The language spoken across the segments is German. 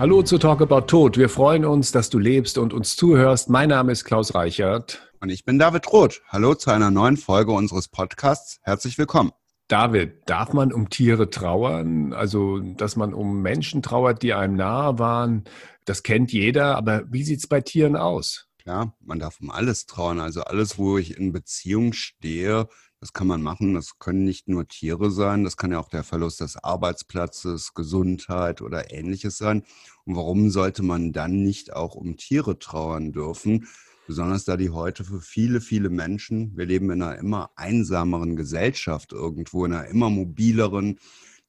Hallo zu Talk About Tod. Wir freuen uns, dass du lebst und uns zuhörst. Mein Name ist Klaus Reichert. Und ich bin David Roth. Hallo zu einer neuen Folge unseres Podcasts. Herzlich willkommen. David, darf man um Tiere trauern? Also, dass man um Menschen trauert, die einem nahe waren, das kennt jeder. Aber wie sieht es bei Tieren aus? Klar, man darf um alles trauern. Also alles, wo ich in Beziehung stehe, das kann man machen. Das können nicht nur Tiere sein, das kann ja auch der Verlust des Arbeitsplatzes, Gesundheit oder ähnliches sein. Und warum sollte man dann nicht auch um Tiere trauern dürfen? Besonders da die heute für viele, viele Menschen, wir leben in einer immer einsameren Gesellschaft irgendwo, in einer immer mobileren,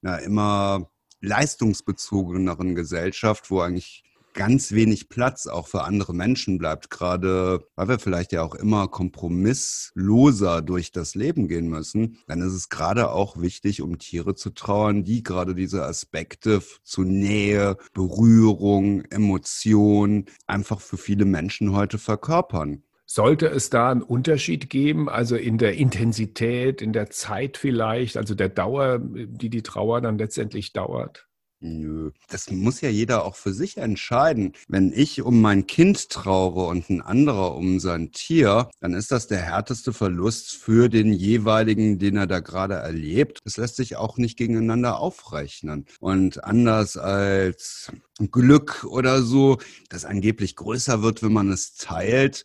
einer immer leistungsbezogeneren Gesellschaft, wo eigentlich ganz wenig Platz auch für andere Menschen bleibt, gerade weil wir vielleicht ja auch immer kompromissloser durch das Leben gehen müssen, dann ist es gerade auch wichtig, um Tiere zu trauern, die gerade diese Aspekte zu Nähe, Berührung, Emotion einfach für viele Menschen heute verkörpern. Sollte es da einen Unterschied geben, also in der Intensität, in der Zeit vielleicht, also der Dauer, die die Trauer dann letztendlich dauert? Nö, das muss ja jeder auch für sich entscheiden. Wenn ich um mein Kind traure und ein anderer um sein Tier, dann ist das der härteste Verlust für den jeweiligen, den er da gerade erlebt. Das lässt sich auch nicht gegeneinander aufrechnen. Und anders als Glück oder so, das angeblich größer wird, wenn man es teilt,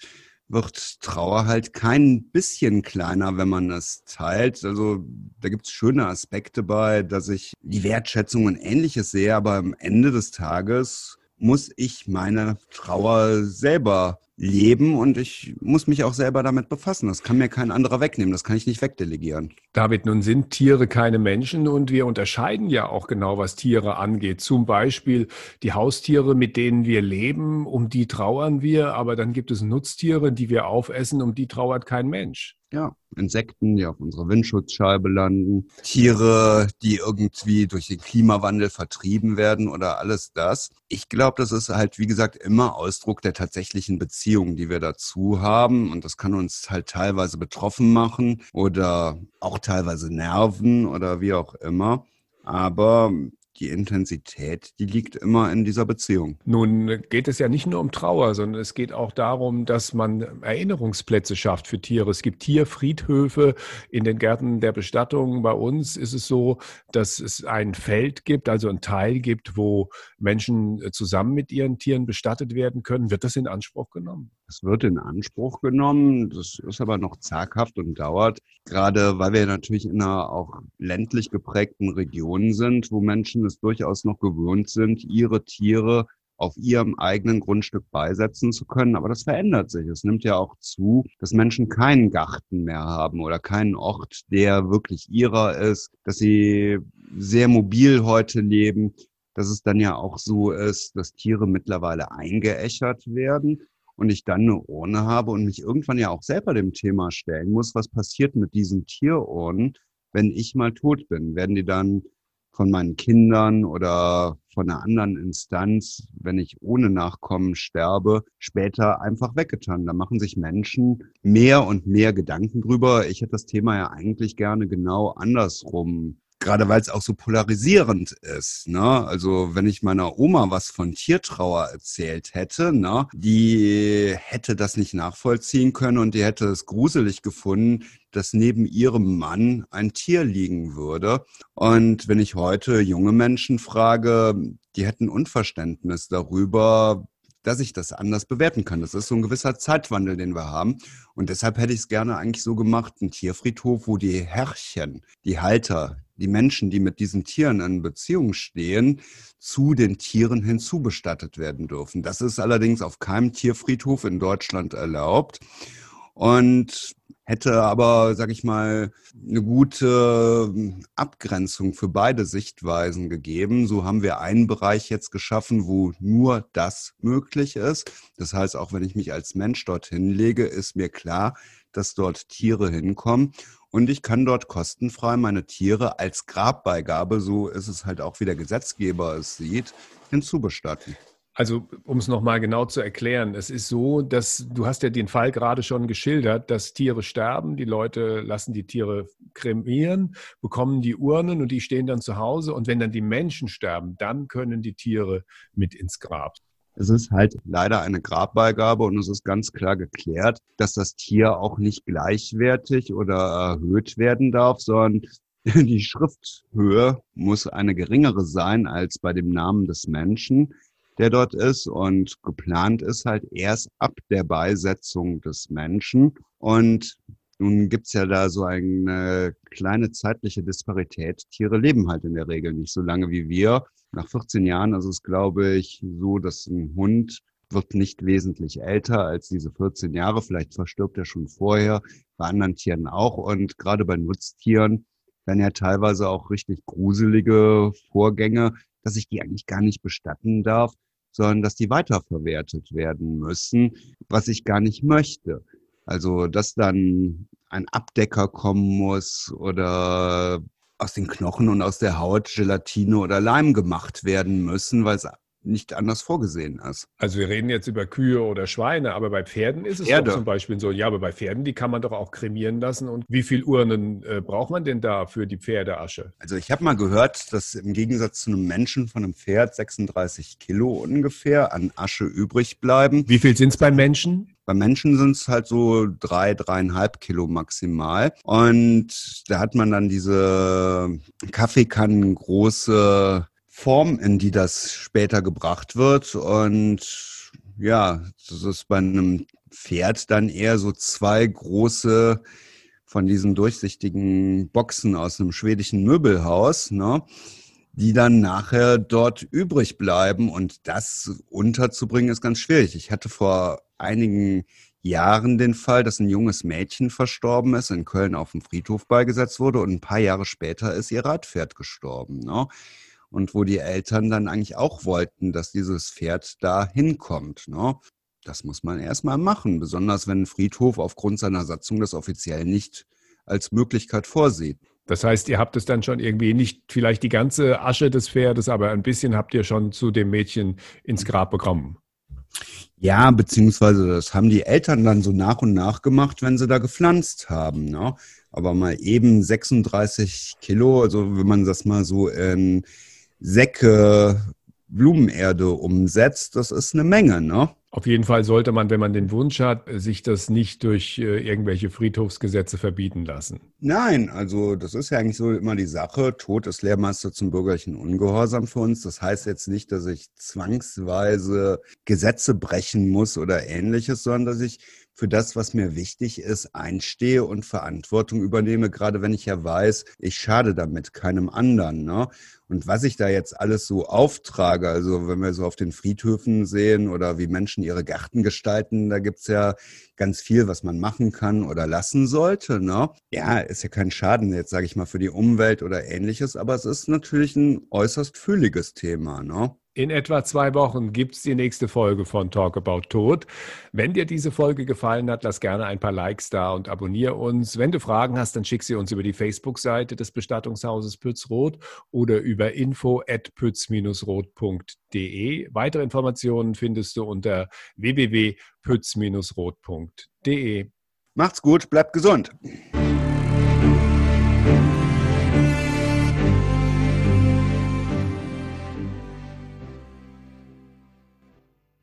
wird Trauer halt kein bisschen kleiner, wenn man es teilt. Also da gibt es schöne Aspekte bei, dass ich die Wertschätzung und ähnliches sehe, aber am Ende des Tages muss ich meine Trauer selber leben und ich muss mich auch selber damit befassen. Das kann mir kein anderer wegnehmen, das kann ich nicht wegdelegieren. David, nun sind Tiere keine Menschen und wir unterscheiden ja auch genau, was Tiere angeht. Zum Beispiel die Haustiere, mit denen wir leben, um die trauern wir, aber dann gibt es Nutztiere, die wir aufessen, um die trauert kein Mensch. Ja, Insekten, die auf unserer Windschutzscheibe landen, Tiere, die irgendwie durch den Klimawandel vertrieben werden oder alles das. Ich glaube, das ist halt, wie gesagt, immer Ausdruck der tatsächlichen Beziehung, die wir dazu haben. Und das kann uns halt teilweise betroffen machen oder auch teilweise nerven oder wie auch immer. Aber die Intensität, die liegt immer in dieser Beziehung. Nun geht es ja nicht nur um Trauer, sondern es geht auch darum, dass man Erinnerungsplätze schafft für Tiere. Es gibt Tierfriedhöfe in den Gärten der Bestattung. Bei uns ist es so, dass es ein Feld gibt, also ein Teil gibt, wo Menschen zusammen mit ihren Tieren bestattet werden können. Wird das in Anspruch genommen? Es wird in Anspruch genommen. Das ist aber noch zaghaft und dauert. Gerade weil wir natürlich in einer auch ländlich geprägten Region sind, wo Menschen es durchaus noch gewöhnt sind, ihre Tiere auf ihrem eigenen Grundstück beisetzen zu können. Aber das verändert sich. Es nimmt ja auch zu, dass Menschen keinen Garten mehr haben oder keinen Ort, der wirklich ihrer ist, dass sie sehr mobil heute leben, dass es dann ja auch so ist, dass Tiere mittlerweile eingeäschert werden und ich dann eine Urne habe und mich irgendwann ja auch selber dem Thema stellen muss, was passiert mit diesen Tierurnen, wenn ich mal tot bin? Werden die dann von meinen Kindern oder von einer anderen Instanz, wenn ich ohne Nachkommen sterbe, später einfach weggetan. Da machen sich Menschen mehr und mehr Gedanken drüber. Ich hätte das Thema ja eigentlich gerne genau andersrum gerade weil es auch so polarisierend ist. Ne? Also wenn ich meiner Oma was von Tiertrauer erzählt hätte, ne, die hätte das nicht nachvollziehen können und die hätte es gruselig gefunden, dass neben ihrem Mann ein Tier liegen würde. Und wenn ich heute junge Menschen frage, die hätten Unverständnis darüber, dass ich das anders bewerten kann. Das ist so ein gewisser Zeitwandel, den wir haben. Und deshalb hätte ich es gerne eigentlich so gemacht, ein Tierfriedhof, wo die Herrchen, die Halter, die Menschen, die mit diesen Tieren in Beziehung stehen, zu den Tieren hinzubestattet werden dürfen. Das ist allerdings auf keinem Tierfriedhof in Deutschland erlaubt und hätte aber, sag ich mal, eine gute Abgrenzung für beide Sichtweisen gegeben. So haben wir einen Bereich jetzt geschaffen, wo nur das möglich ist. Das heißt, auch wenn ich mich als Mensch dorthin lege, ist mir klar, dass dort Tiere hinkommen. Und ich kann dort kostenfrei meine Tiere als Grabbeigabe, so ist es halt auch wie der Gesetzgeber es sieht, hinzubestatten. Also, um es nochmal genau zu erklären, es ist so, dass du hast ja den Fall gerade schon geschildert, dass Tiere sterben, die Leute lassen die Tiere kremieren, bekommen die Urnen und die stehen dann zu Hause und wenn dann die Menschen sterben, dann können die Tiere mit ins Grab. Es ist halt leider eine Grabbeigabe und es ist ganz klar geklärt, dass das Tier auch nicht gleichwertig oder erhöht werden darf, sondern die Schrifthöhe muss eine geringere sein als bei dem Namen des Menschen der dort ist. Und geplant ist halt erst ab der Beisetzung des Menschen. Und nun gibt's ja da so eine kleine zeitliche Disparität. Tiere leben halt in der Regel nicht so lange wie wir. Nach 14 Jahren ist es, glaube ich, so, dass ein Hund wird nicht wesentlich älter als diese 14 Jahre. Vielleicht verstirbt er schon vorher, bei anderen Tieren auch. Und gerade bei Nutztieren werden ja teilweise auch richtig gruselige Vorgänge, dass ich die eigentlich gar nicht bestatten darf, sondern dass die weiterverwertet werden müssen, was ich gar nicht möchte. Also, dass dann ein Abdecker kommen muss oder aus den Knochen und aus der Haut Gelatine oder Leim gemacht werden müssen, weil es nicht anders vorgesehen ist. Also wir reden jetzt über Kühe oder Schweine, aber bei Pferden ist es zum Beispiel so, ja, aber bei Pferden, die kann man doch auch kremieren lassen. Und wie viel Urnen äh, braucht man denn da für die Pferdeasche? Also ich habe mal gehört, dass im Gegensatz zu einem Menschen von einem Pferd 36 Kilo ungefähr an Asche übrig bleiben. Wie viel sind es beim Menschen? Bei Menschen sind es halt so drei, dreieinhalb Kilo maximal. Und da hat man dann diese Kaffeekannen große Form, in die das später gebracht wird. Und ja, das ist bei einem Pferd dann eher so zwei große von diesen durchsichtigen Boxen aus einem schwedischen Möbelhaus, ne, die dann nachher dort übrig bleiben. Und das unterzubringen ist ganz schwierig. Ich hatte vor einigen Jahren den Fall, dass ein junges Mädchen verstorben ist, in Köln auf dem Friedhof beigesetzt wurde und ein paar Jahre später ist ihr Radpferd gestorben. Ne? Und wo die Eltern dann eigentlich auch wollten, dass dieses Pferd da hinkommt. Ne? Das muss man erstmal machen, besonders wenn ein Friedhof aufgrund seiner Satzung das offiziell nicht als Möglichkeit vorsieht. Das heißt, ihr habt es dann schon irgendwie nicht vielleicht die ganze Asche des Pferdes, aber ein bisschen habt ihr schon zu dem Mädchen ins Grab bekommen. Ja, beziehungsweise das haben die Eltern dann so nach und nach gemacht, wenn sie da gepflanzt haben. Ne? Aber mal eben 36 Kilo, also wenn man das mal so in Säcke Blumenerde umsetzt, das ist eine Menge, ne? Auf jeden Fall sollte man, wenn man den Wunsch hat, sich das nicht durch äh, irgendwelche Friedhofsgesetze verbieten lassen. Nein, also das ist ja eigentlich so immer die Sache. Tod ist Lehrmeister zum bürgerlichen Ungehorsam für uns. Das heißt jetzt nicht, dass ich zwangsweise Gesetze brechen muss oder ähnliches, sondern dass ich für das, was mir wichtig ist, einstehe und Verantwortung übernehme, gerade wenn ich ja weiß, ich schade damit keinem anderen. Ne? Und was ich da jetzt alles so auftrage, also wenn wir so auf den Friedhöfen sehen oder wie Menschen ihre Gärten gestalten, da gibt's ja ganz viel, was man machen kann oder lassen sollte. Ne? Ja, ist ja kein Schaden jetzt, sage ich mal, für die Umwelt oder ähnliches, aber es ist natürlich ein äußerst fühliges Thema. Ne? In etwa zwei Wochen gibt es die nächste Folge von Talk About Tod. Wenn dir diese Folge gefallen hat, lass gerne ein paar Likes da und abonniere uns. Wenn du Fragen hast, dann schick sie uns über die Facebook-Seite des Bestattungshauses Pützroth oder über info at pütz-roth.de. Weitere Informationen findest du unter www.pütz-roth.de. Macht's gut, bleibt gesund.